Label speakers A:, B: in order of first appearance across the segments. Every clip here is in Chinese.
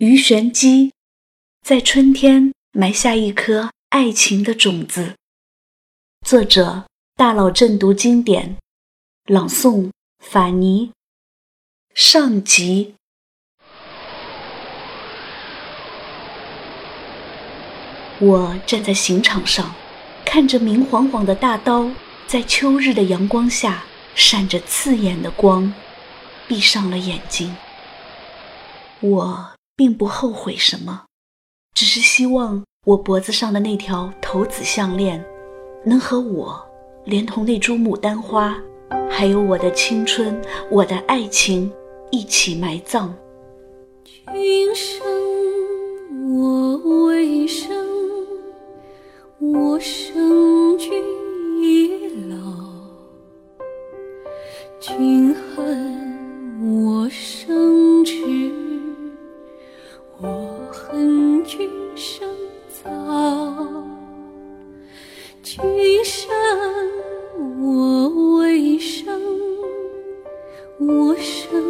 A: 鱼玄机在春天埋下一颗爱情的种子。作者：大佬正读经典，朗诵：法尼。上集。我站在刑场上，看着明晃晃的大刀在秋日的阳光下闪着刺眼的光，闭上了眼睛。我。并不后悔什么，只是希望我脖子上的那条头子项链，能和我，连同那株牡丹花，还有我的青春、我的爱情一起埋葬。
B: 君生我未生，我生君已老。君恨我生君
A: 生我为生，我生。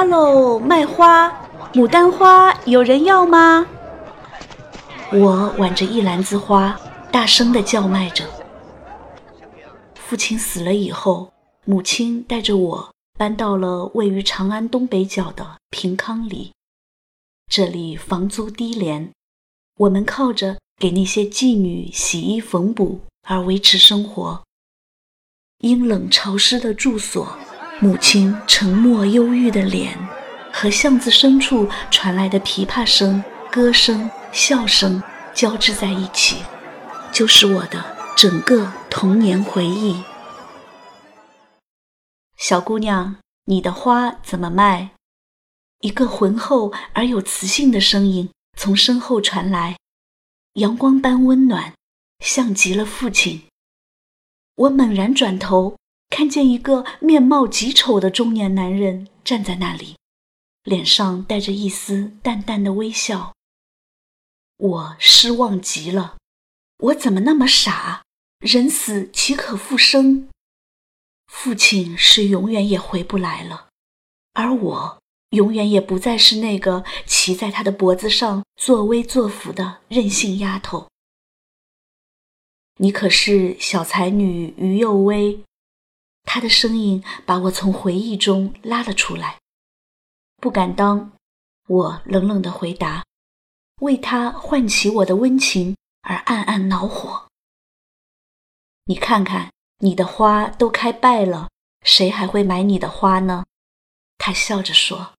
A: 哈喽，卖花！牡丹花有人要吗？我挽着一篮子花，大声地叫卖着。父亲死了以后，母亲带着我搬到了位于长安东北角的平康里。这里房租低廉，我们靠着给那些妓女洗衣缝补而维持生活。阴冷潮湿的住所。母亲沉默忧郁的脸，和巷子深处传来的琵琶声、歌声、笑声交织在一起，就是我的整个童年回忆。小姑娘，你的花怎么卖？一个浑厚而有磁性的声音从身后传来，阳光般温暖，像极了父亲。我猛然转头。看见一个面貌极丑的中年男人站在那里，脸上带着一丝淡淡的微笑。我失望极了，我怎么那么傻？人死岂可复生？父亲是永远也回不来了，而我永远也不再是那个骑在他的脖子上作威作福的任性丫头。你可是小才女于幼薇？他的声音把我从回忆中拉了出来，不敢当，我冷冷的回答，为他唤起我的温情而暗暗恼火。你看看，你的花都开败了，谁还会买你的花呢？他笑着说：“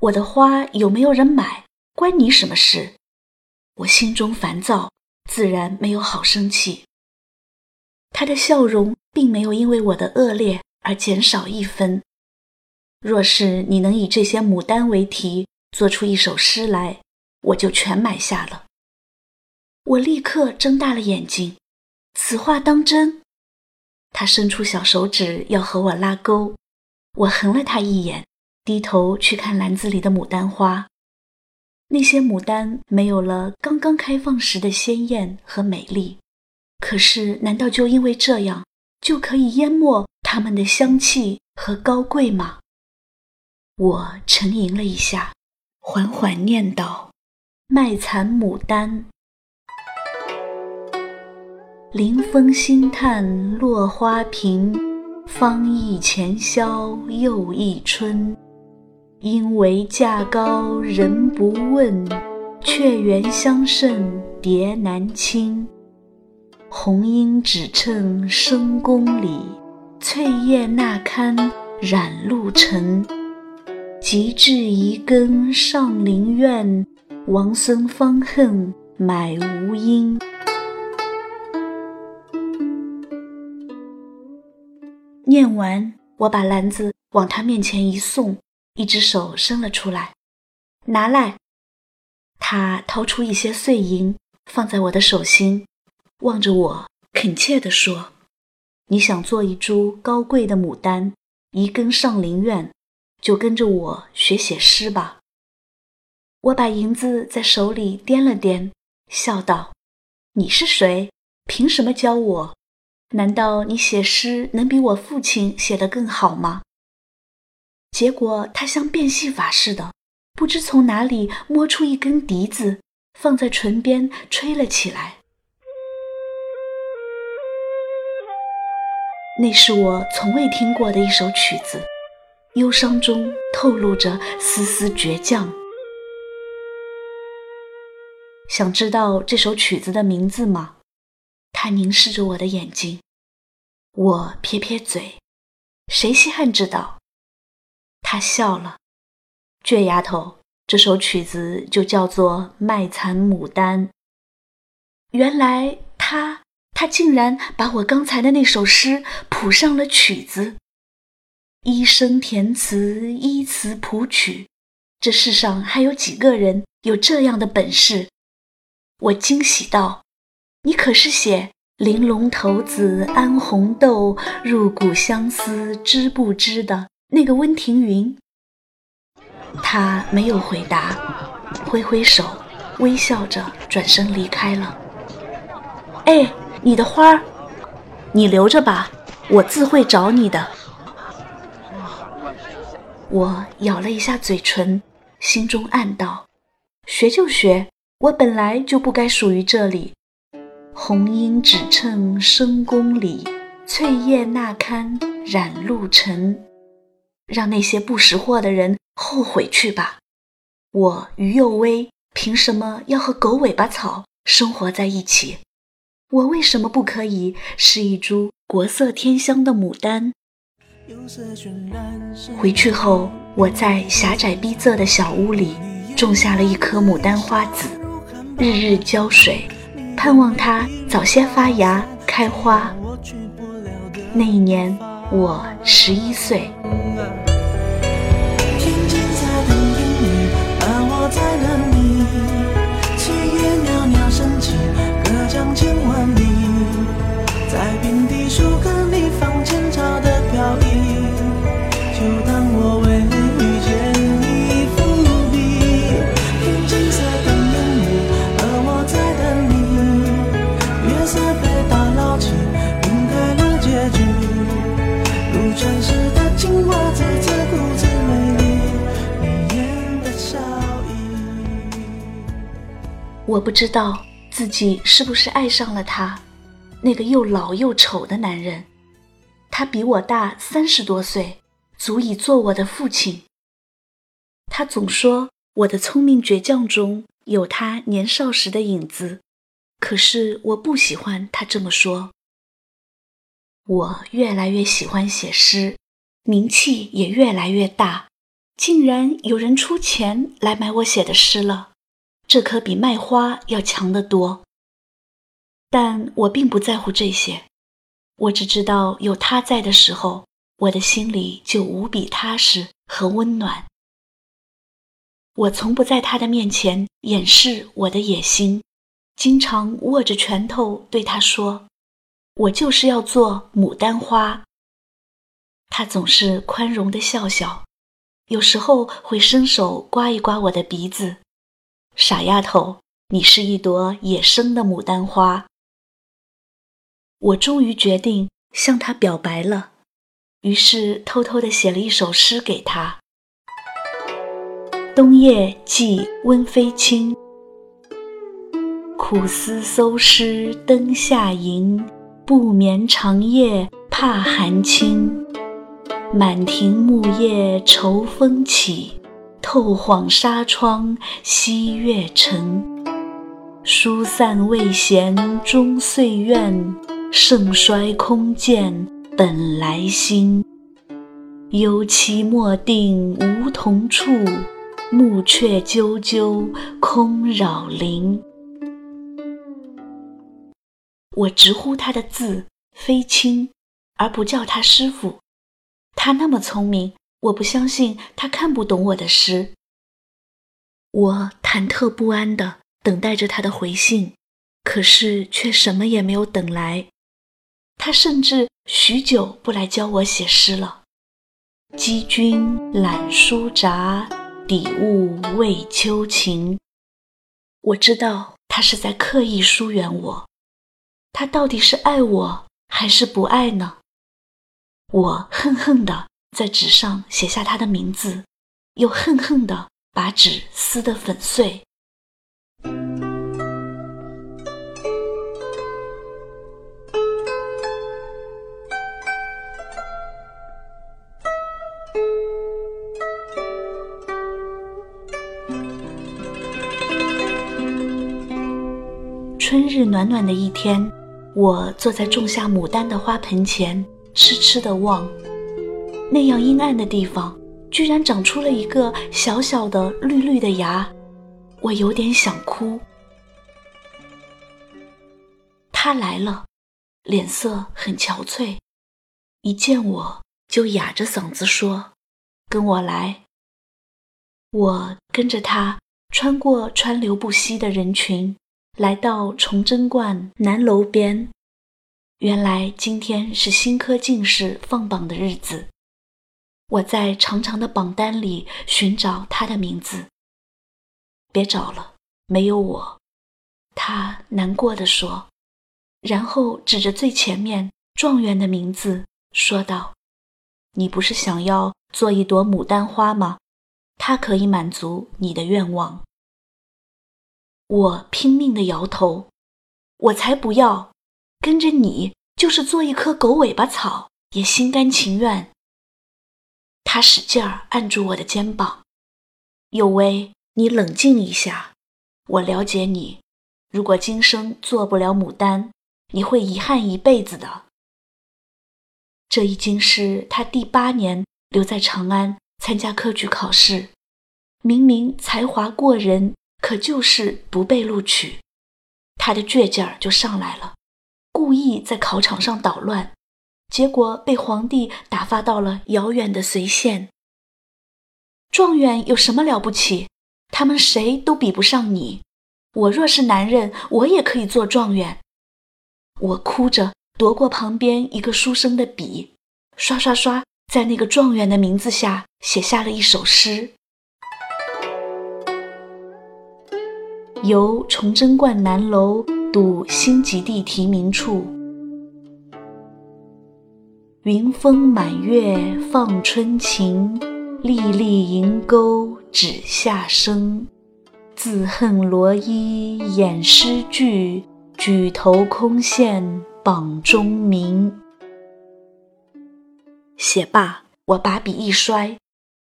A: 我的花有没有人买，关你什么事？”我心中烦躁，自然没有好生气。他的笑容。并没有因为我的恶劣而减少一分。若是你能以这些牡丹为题做出一首诗来，我就全买下了。我立刻睁大了眼睛，此话当真？他伸出小手指要和我拉钩，我横了他一眼，低头去看篮子里的牡丹花。那些牡丹没有了刚刚开放时的鲜艳和美丽，可是难道就因为这样？就可以淹没它们的香气和高贵吗？我沉吟了一下，缓缓念道：“卖残牡丹，临风兴叹落花瓶，方忆前宵又一春。因为价高人不问，却缘相胜蝶难亲。”红缨只衬深宫里，翠叶那堪染露尘。及至遗根上林苑，王孙方恨买无因。念完，我把篮子往他面前一送，一只手伸了出来，拿来。他掏出一些碎银，放在我的手心。望着我，恳切地说：“你想做一株高贵的牡丹，移根上林苑，就跟着我学写诗吧。”我把银子在手里掂了掂，笑道：“你是谁？凭什么教我？难道你写诗能比我父亲写得更好吗？”结果他像变戏法似的，不知从哪里摸出一根笛子，放在唇边吹了起来。那是我从未听过的一首曲子，忧伤中透露着丝丝倔强。想知道这首曲子的名字吗？他凝视着我的眼睛，我撇撇嘴，谁稀罕知道？他笑了，倔丫头，这首曲子就叫做《卖残牡丹》。原来他。他竟然把我刚才的那首诗谱上了曲子，一声填词，依词谱曲。这世上还有几个人有这样的本事？我惊喜道：“你可是写‘玲珑骰子安红豆，入骨相思知不知’的那个温庭筠？”他没有回答，挥挥手，微笑着转身离开了。哎。你的花儿，你留着吧，我自会找你的。我咬了一下嘴唇，心中暗道：学就学，我本来就不该属于这里。红缨只衬深宫里，翠叶那堪染露尘。让那些不识货的人后悔去吧。我于幼薇凭什么要和狗尾巴草生活在一起？我为什么不可以是一株国色天香的牡丹？回去后，我在狭窄逼仄的小屋里种下了一颗牡丹花籽，日日浇水，盼望它早些发芽开花。那一年，我十一岁。我不知道自己是不是爱上了他，那个又老又丑的男人。他比我大三十多岁，足以做我的父亲。他总说我的聪明倔强中有他年少时的影子，可是我不喜欢他这么说。我越来越喜欢写诗，名气也越来越大，竟然有人出钱来买我写的诗了。这可比卖花要强得多，但我并不在乎这些，我只知道有他在的时候，我的心里就无比踏实和温暖。我从不在他的面前掩饰我的野心，经常握着拳头对他说：“我就是要做牡丹花。”他总是宽容的笑笑，有时候会伸手刮一刮我的鼻子。傻丫头，你是一朵野生的牡丹花。我终于决定向他表白了，于是偷偷的写了一首诗给他。冬夜寄温飞卿，苦思搜诗灯下吟，不眠长夜怕寒侵。满庭木叶愁风起。透晃纱窗西月沉，疏散未闲终岁怨，盛衰空见本来心。幽期莫定梧桐处，暮雀啾啾空扰林。我直呼他的字飞卿，而不叫他师傅。他那么聪明。我不相信他看不懂我的诗。我忐忑不安地等待着他的回信，可是却什么也没有等来。他甚至许久不来教我写诗了。积君揽书札，抵物为秋晴。我知道他是在刻意疏远我，他到底是爱我还是不爱呢？我恨恨地在纸上写下他的名字，又恨恨地把纸撕得粉碎。春日暖暖的一天，我坐在种下牡丹的花盆前，痴痴地望。那样阴暗的地方，居然长出了一个小小的绿绿的芽，我有点想哭。他来了，脸色很憔悴，一见我就哑着嗓子说：“跟我来。”我跟着他穿过川流不息的人群。来到崇祯观南楼边，原来今天是新科进士放榜的日子。我在长长的榜单里寻找他的名字。别找了，没有我。他难过的说，然后指着最前面状元的名字说道：“你不是想要做一朵牡丹花吗？他可以满足你的愿望。”我拼命的摇头，我才不要跟着你，就是做一棵狗尾巴草也心甘情愿。他使劲儿按住我的肩膀，有为，你冷静一下，我了解你。如果今生做不了牡丹，你会遗憾一辈子的。这已经是他第八年留在长安参加科举考试，明明才华过人。可就是不被录取，他的倔劲儿就上来了，故意在考场上捣乱，结果被皇帝打发到了遥远的随县。状元有什么了不起？他们谁都比不上你。我若是男人，我也可以做状元。我哭着夺过旁边一个书生的笔，刷刷刷，在那个状元的名字下写下了一首诗。由崇祯观南楼睹新极地题名处，云峰满月放春晴，粒粒银钩指下生。自恨罗衣掩诗句，举头空羡榜中名。写罢，我把笔一摔，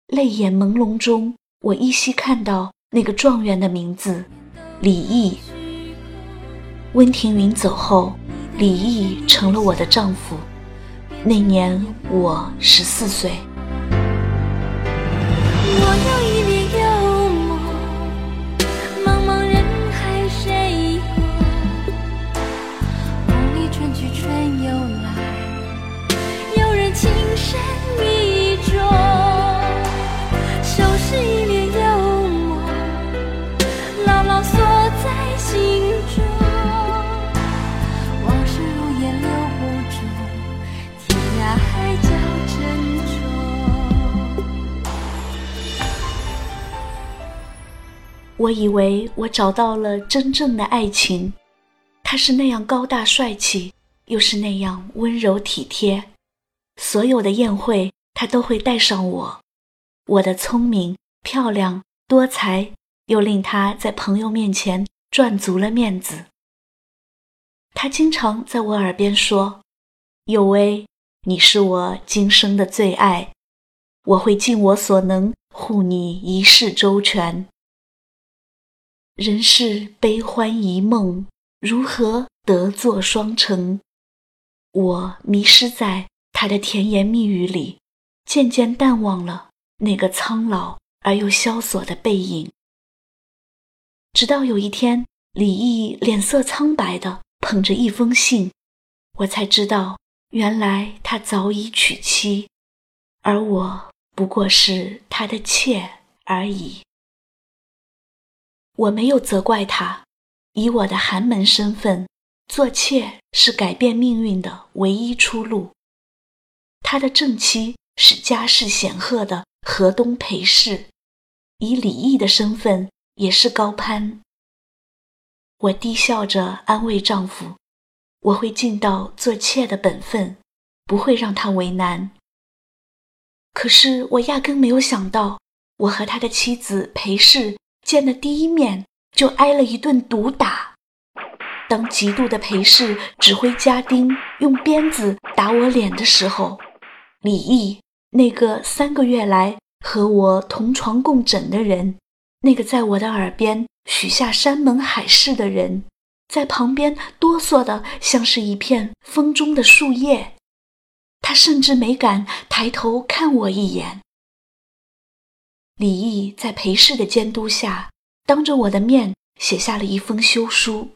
A: 泪眼朦胧中，我依稀看到那个状元的名字。李毅。温庭筠走后，李毅成了我的丈夫。那年我十四岁。我以为我找到了真正的爱情，他是那样高大帅气，又是那样温柔体贴。所有的宴会，他都会带上我。我的聪明、漂亮、多才，又令他在朋友面前赚足了面子。他经常在我耳边说：“有为，你是我今生的最爱，我会尽我所能护你一世周全。”人世悲欢一梦，如何得作双成？我迷失在他的甜言蜜语里，渐渐淡忘了那个苍老而又萧索的背影。直到有一天，李毅脸色苍白的捧着一封信，我才知道，原来他早已娶妻，而我不过是他的妾而已。我没有责怪他，以我的寒门身份，做妾是改变命运的唯一出路。他的正妻是家世显赫的河东裴氏，以李毅的身份也是高攀。我低笑着安慰丈夫：“我会尽到做妾的本分，不会让他为难。”可是我压根没有想到，我和他的妻子裴氏见的第一面就挨了一顿毒打。当嫉妒的裴氏指挥家丁用鞭子打我脸的时候，李毅那个三个月来和我同床共枕的人，那个在我的耳边许下山盟海誓的人，在旁边哆嗦的像是一片风中的树叶。他甚至没敢抬头看我一眼。李毅在裴氏的监督下，当着我的面写下了一封休书：“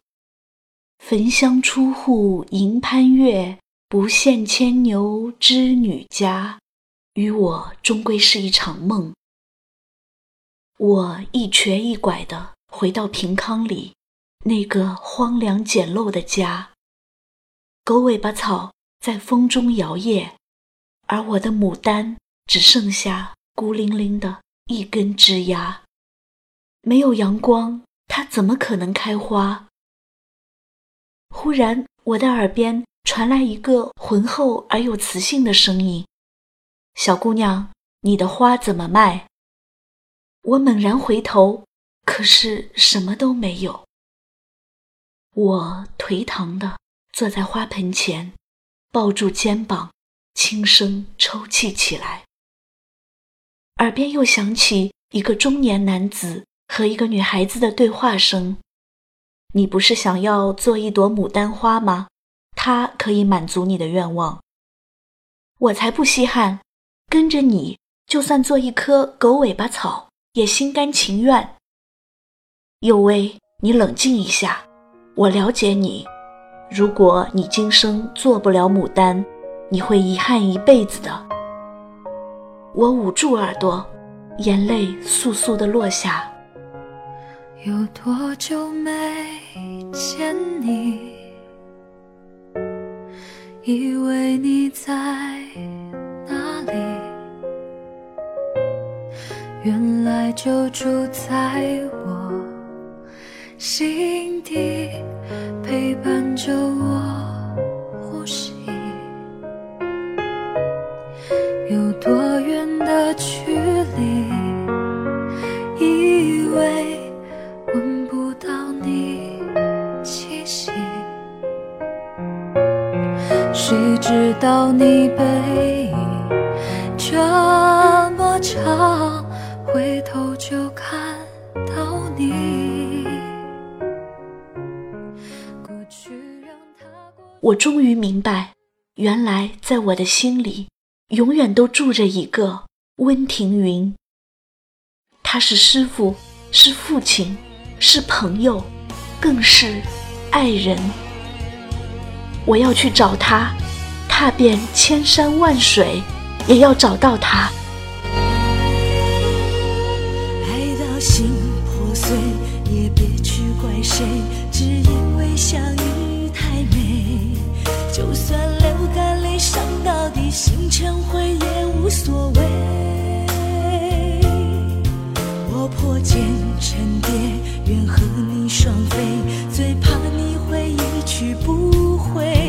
A: 焚香出户迎潘月，不羡牵牛织女家。与我终归是一场梦。”我一瘸一拐的回到平康里，那个荒凉简陋的家。狗尾巴草。在风中摇曳，而我的牡丹只剩下孤零零的一根枝桠，没有阳光，它怎么可能开花？忽然，我的耳边传来一个浑厚而又磁性的声音：“小姑娘，你的花怎么卖？”我猛然回头，可是什么都没有。我颓唐的坐在花盆前。抱住肩膀，轻声抽泣起来。耳边又响起一个中年男子和一个女孩子的对话声：“你不是想要做一朵牡丹花吗？它可以满足你的愿望。我才不稀罕，跟着你，就算做一棵狗尾巴草，也心甘情愿。”幼薇，你冷静一下，我了解你。如果你今生做不了牡丹，你会遗憾一辈子的。我捂住耳朵，眼泪簌簌地落下。
B: 有多久没见你？以为你在哪里？原来就住在我心底。陪伴着我不到你气息，谁知道你背影这么长，回头就看到你。
A: 我终于明白，原来在我的心里，永远都住着一个温庭筠。他是师傅，是父亲，是朋友，更是爱人。我要去找他，踏遍千山万水，也要找到他。
B: 爱到心破碎，也别去怪谁，只因为相遇太美。就算流干泪，伤到底，心成灰也无所谓。愿和你双飞最怕你会一去不回。